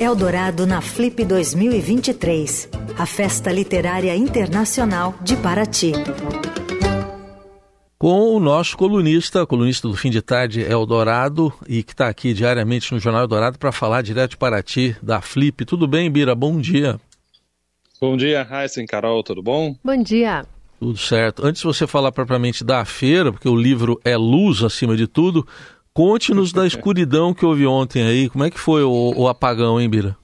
Eldorado na Flip 2023, a festa literária internacional de Paraty. Com o nosso colunista, colunista do Fim de Tarde, Eldorado, e que está aqui diariamente no Jornal Eldorado para falar direto de Paraty, da Flip. Tudo bem, Bira? Bom dia. Bom dia, Heisen, Carol, tudo bom? Bom dia. Tudo certo. Antes de você falar propriamente da feira, porque o livro é luz acima de tudo, conte-nos da escuridão que houve ontem aí. Como é que foi o, o apagão, hein, Bira?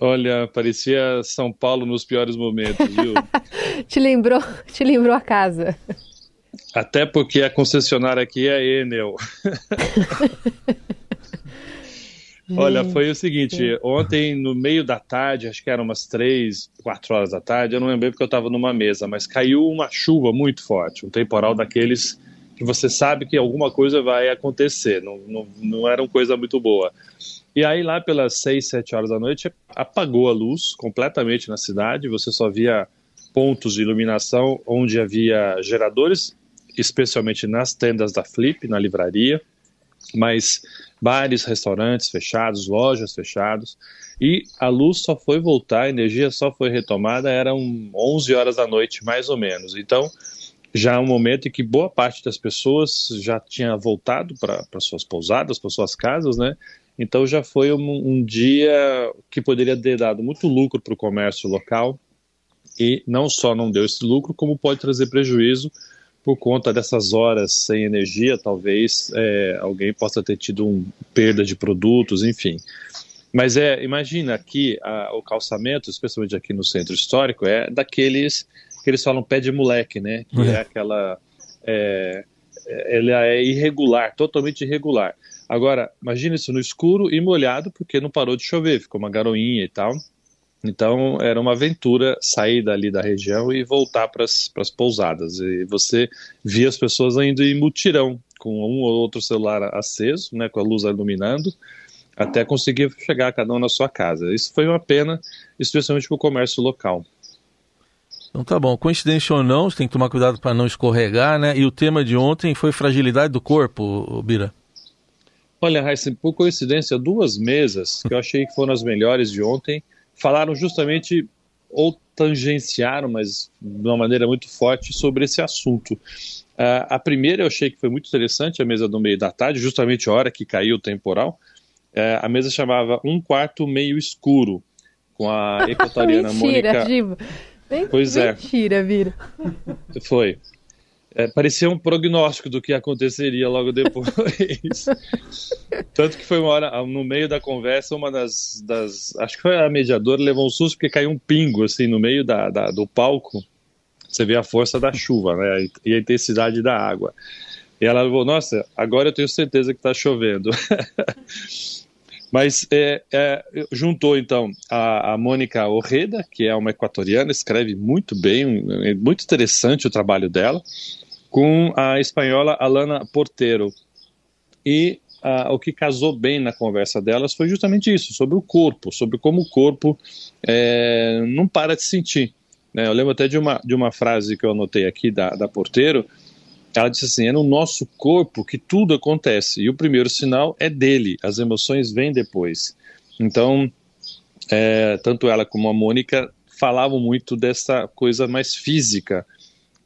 Olha, parecia São Paulo nos piores momentos, viu? te lembrou, te lembrou a casa. Até porque a concessionária aqui é a Enel. Olha, foi o seguinte, ontem no meio da tarde, acho que eram umas três, quatro horas da tarde, eu não lembrei porque eu estava numa mesa, mas caiu uma chuva muito forte, um temporal daqueles que você sabe que alguma coisa vai acontecer, não, não, não era uma coisa muito boa. E aí lá pelas seis, sete horas da noite apagou a luz completamente na cidade, você só via pontos de iluminação onde havia geradores, especialmente nas tendas da Flip, na livraria, mas bares, restaurantes fechados, lojas fechados, e a luz só foi voltar, a energia só foi retomada, eram 11 horas da noite, mais ou menos. Então, já é um momento em que boa parte das pessoas já tinha voltado para suas pousadas, para suas casas, né? Então já foi um, um dia que poderia ter dado muito lucro para o comércio local e não só não deu esse lucro, como pode trazer prejuízo por conta dessas horas sem energia, talvez é, alguém possa ter tido uma perda de produtos, enfim. Mas é, imagina aqui a, o calçamento, especialmente aqui no centro histórico, é daqueles que eles falam pé de moleque, né? Que uhum. é aquela, é, ele é irregular, totalmente irregular. Agora, imagina isso no escuro e molhado porque não parou de chover, ficou uma garoinha e tal. Então era uma aventura sair dali da região e voltar para as pousadas. E você via as pessoas indo em mutirão, com um ou outro celular aceso, né, com a luz iluminando, até conseguir chegar cada um na sua casa. Isso foi uma pena, especialmente para o comércio local. Então tá bom. Coincidência ou não, você tem que tomar cuidado para não escorregar, né? E o tema de ontem foi fragilidade do corpo, Bira. Olha, Raíssa, por coincidência, duas mesas que eu achei que foram as melhores de ontem falaram justamente ou tangenciaram, mas de uma maneira muito forte, sobre esse assunto. Uh, a primeira eu achei que foi muito interessante, a mesa do meio da tarde, justamente a hora que caiu o temporal. Uh, a mesa chamava Um Quarto Meio Escuro, com a equatoriana Mentira, Mônica. Pois é. Mentira, Vira. Foi é, parecia um prognóstico do que aconteceria logo depois. Tanto que foi uma hora, no meio da conversa, uma das, das, Acho que foi a mediadora, levou um susto porque caiu um pingo assim no meio da, da do palco. Você vê a força da chuva né, e a intensidade da água. E ela falou: Nossa, agora eu tenho certeza que está chovendo. Mas é, é, juntou então a, a Mônica Orreda, que é uma equatoriana, escreve muito bem, é muito interessante o trabalho dela com a espanhola Alana Portero. E o que casou bem na conversa delas foi justamente isso, sobre o corpo, sobre como o corpo é, não para de sentir. Né? Eu lembro até de uma, de uma frase que eu anotei aqui da, da Porteiro, ela disse assim, é no nosso corpo que tudo acontece, e o primeiro sinal é dele, as emoções vêm depois. Então, é, tanto ela como a Mônica falavam muito dessa coisa mais física,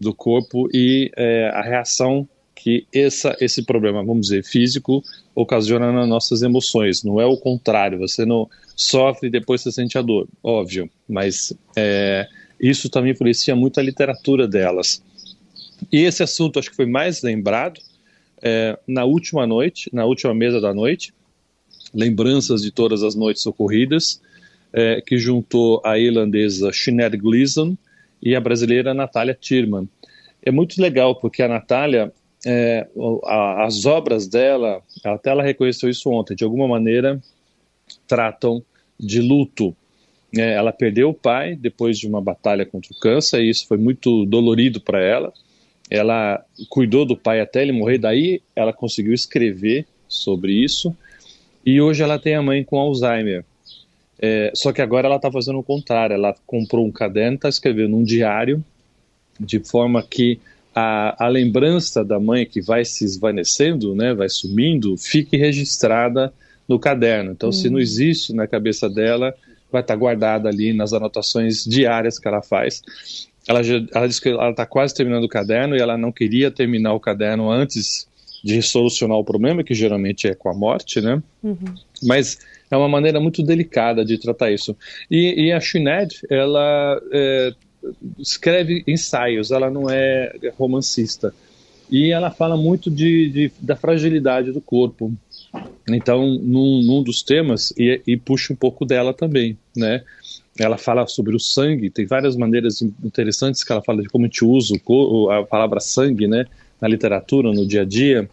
do corpo e é, a reação que essa, esse problema, vamos dizer, físico, ocasiona nas nossas emoções. Não é o contrário, você não sofre e depois você sente a dor, óbvio, mas é, isso também influencia muito a literatura delas. E esse assunto acho que foi mais lembrado é, na última noite, na última mesa da noite, lembranças de todas as noites ocorridas, é, que juntou a irlandesa Sinead Gleason, e a brasileira Natália Tirman. É muito legal porque a Natália, é, a, as obras dela, até ela reconheceu isso ontem, de alguma maneira tratam de luto. É, ela perdeu o pai depois de uma batalha contra o câncer e isso foi muito dolorido para ela. Ela cuidou do pai até ele morrer, daí ela conseguiu escrever sobre isso. E hoje ela tem a mãe com Alzheimer. É, só que agora ela está fazendo o contrário. Ela comprou um caderno, está escrevendo um diário, de forma que a, a, lembrança da mãe que vai se esvanecendo, né, vai sumindo, fique registrada no caderno. Então, se não existe na cabeça dela, vai estar guardada ali nas anotações diárias que ela faz. Ela, já, ela diz que ela está quase terminando o caderno e ela não queria terminar o caderno antes de solucionar o problema, que geralmente é com a morte, né? Uhum. Mas é uma maneira muito delicada de tratar isso. E, e a Sinead, ela é, escreve ensaios, ela não é romancista. E ela fala muito de, de da fragilidade do corpo. Então, num, num dos temas, e, e, puxa um pouco dela também, né? Ela fala sobre o sangue, tem várias maneiras interessantes que ela fala de como a gente usa a palavra sangue, né? Na literatura, no dia a dia,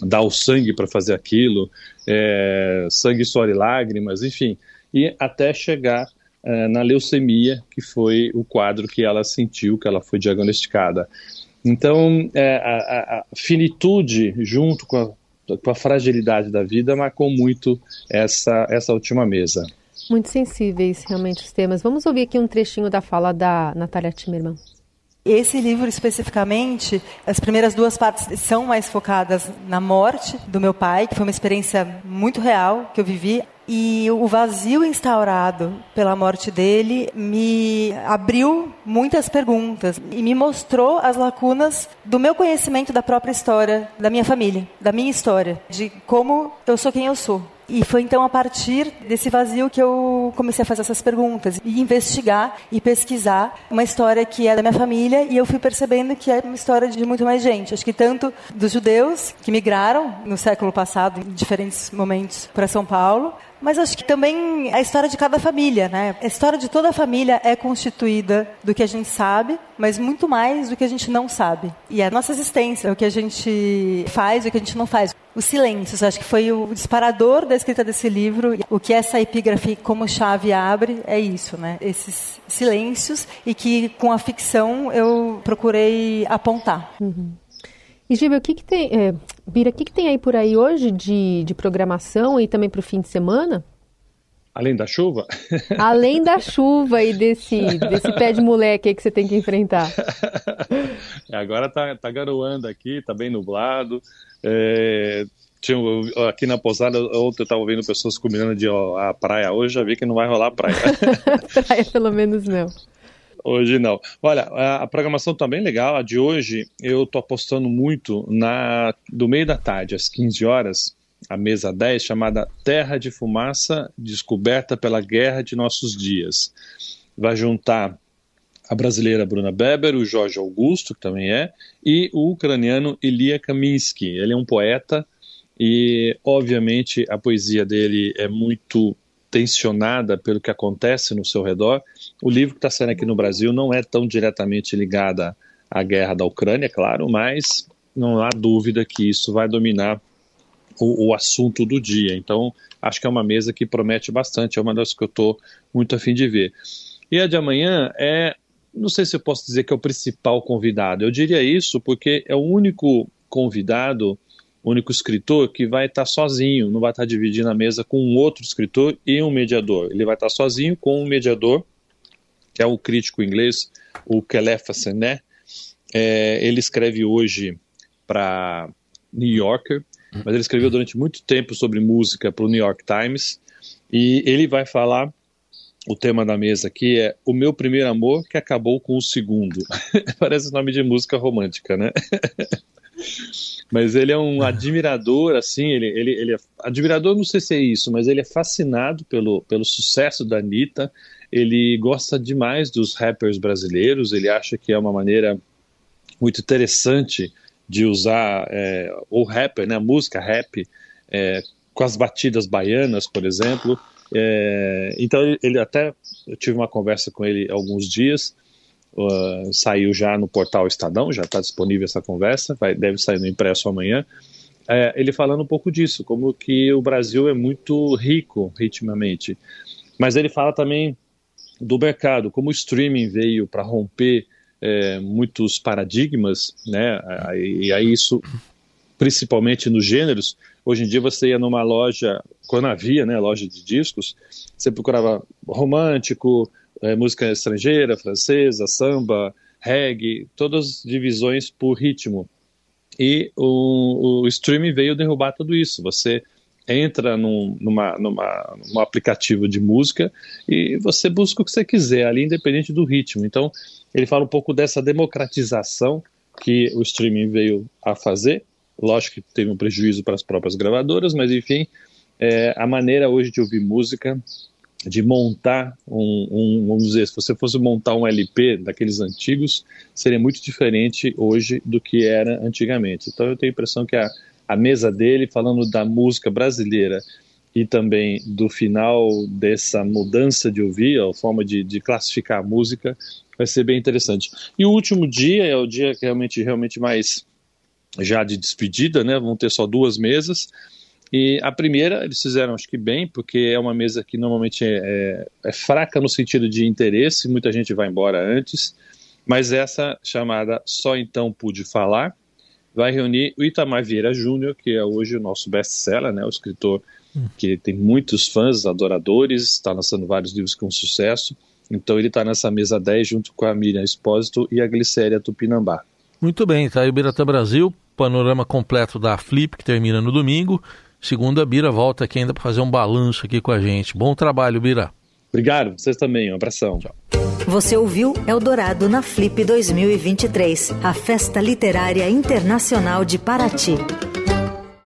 dá o sangue para fazer aquilo, é, sangue, suor e lágrimas, enfim. E até chegar é, na leucemia, que foi o quadro que ela sentiu, que ela foi diagnosticada. Então, é, a, a, finitude, junto com a, com a, fragilidade da vida, marcou muito essa, essa última mesa. Muito sensíveis, realmente, os temas. Vamos ouvir aqui um trechinho da fala da Natália Timmerman. Esse livro especificamente, as primeiras duas partes são mais focadas na morte do meu pai, que foi uma experiência muito real que eu vivi. E o vazio instaurado pela morte dele me abriu muitas perguntas e me mostrou as lacunas do meu conhecimento da própria história da minha família, da minha história, de como eu sou quem eu sou. E foi então a partir desse vazio que eu comecei a fazer essas perguntas e investigar e pesquisar uma história que é da minha família e eu fui percebendo que é uma história de muito mais gente. Acho que tanto dos judeus que migraram no século passado em diferentes momentos para São Paulo, mas acho que também a história de cada família, né? A história de toda a família é constituída do que a gente sabe, mas muito mais do que a gente não sabe. E a nossa existência, o que a gente faz e o que a gente não faz. Os silêncios, acho que foi o disparador da escrita desse livro. O que essa epígrafe como chave abre é isso, né? Esses silêncios e que com a ficção eu procurei apontar. Uhum. E Giba, o que, que tem, é, Bira, o que, que tem aí por aí hoje de, de programação e também para o fim de semana? Além da chuva? Além da chuva e desse, desse pé de moleque aí que você tem que enfrentar. É, agora tá, tá garoando aqui, tá bem nublado. É, tinha, aqui na pousada, ontem eu estava vendo pessoas combinando de ó, a praia. Hoje já vi que não vai rolar praia. praia pelo menos não. Hoje não. Olha, a, a programação tá bem legal. A de hoje eu tô apostando muito na do meio da tarde, às 15 horas, a mesa 10, chamada Terra de Fumaça, descoberta pela guerra de nossos dias. Vai juntar a brasileira Bruna Beber, o Jorge Augusto, que também é, e o ucraniano Ilya Kaminsky. Ele é um poeta e, obviamente, a poesia dele é muito tensionada pelo que acontece no seu redor. O livro que está saindo aqui no Brasil não é tão diretamente ligado à guerra da Ucrânia, claro, mas não há dúvida que isso vai dominar o, o, assunto do dia. Então, acho que é uma mesa que promete bastante, é uma das que eu estou muito afim de ver. E a de amanhã é, não sei se eu posso dizer que é o principal convidado, eu diria isso porque é o único convidado único escritor que vai estar sozinho, não vai estar dividindo a mesa com um outro escritor e um mediador. Ele vai estar sozinho com um mediador, que é o crítico inglês, o Kelefa Sené. É, ele escreve hoje para New Yorker, mas ele escreveu durante muito tempo sobre música para o New York Times. E ele vai falar o tema da mesa aqui é O Meu Primeiro Amor que Acabou com o Segundo. Parece nome de música romântica, né? mas ele é um admirador, assim, ele, ele, ele é admirador, não sei se é isso, mas ele é fascinado pelo, pelo sucesso da Anitta, ele gosta demais dos rappers brasileiros, ele acha que é uma maneira muito interessante de usar é, o rapper, né, a música rap, é, com as batidas baianas, por exemplo. É, então ele, ele, até eu tive uma conversa com ele alguns dias Uh, saiu já no portal Estadão, já está disponível essa conversa, vai, deve sair no impresso amanhã. É, ele falando um pouco disso, como que o Brasil é muito rico ritmamente. Mas ele fala também do mercado, como o streaming veio para romper é, muitos paradigmas, né? E aí isso, principalmente nos gêneros. Hoje em dia você ia numa loja, quando havia, né, loja de discos, você procurava romântico, é, música estrangeira, francesa, samba, reggae, todas as divisões por ritmo. E o, o streaming veio derrubar tudo isso. Você entra num, numa, numa, num aplicativo de música e você busca o que você quiser ali, independente do ritmo. Então, ele fala um pouco dessa democratização que o streaming veio a fazer. Lógico que teve um prejuízo para as próprias gravadoras, mas enfim, é, a maneira hoje de ouvir música, de montar um, um, vamos dizer, se você fosse montar um LP daqueles antigos, seria muito diferente hoje do que era antigamente. Então eu tenho a impressão que a, a mesa dele, falando da música brasileira e também do final dessa mudança de ouvir, a forma de, de classificar a música, vai ser bem interessante. E o último dia é o dia que realmente, realmente mais já de despedida, né? Vão ter só duas mesas. E a primeira eles fizeram, acho que bem, porque é uma mesa que normalmente é, é, é fraca no sentido de interesse, muita gente vai embora antes. Mas essa chamada Só Então Pude Falar vai reunir o Itamar Vieira Júnior, que é hoje o nosso best-seller, né? O escritor hum. que tem muitos fãs, adoradores, está lançando vários livros com sucesso. Então ele está nessa mesa 10 junto com a Miriam Espósito e a Glicéria Tupinambá. Muito bem, tá aí o Biratã Brasil, panorama completo da Flip, que termina no domingo. Segunda, Bira volta aqui ainda para fazer um balanço aqui com a gente. Bom trabalho, Bira. Obrigado, vocês também. Um abração. Tchau. Você ouviu Eldorado na Flip 2023, a festa literária internacional de Paraty.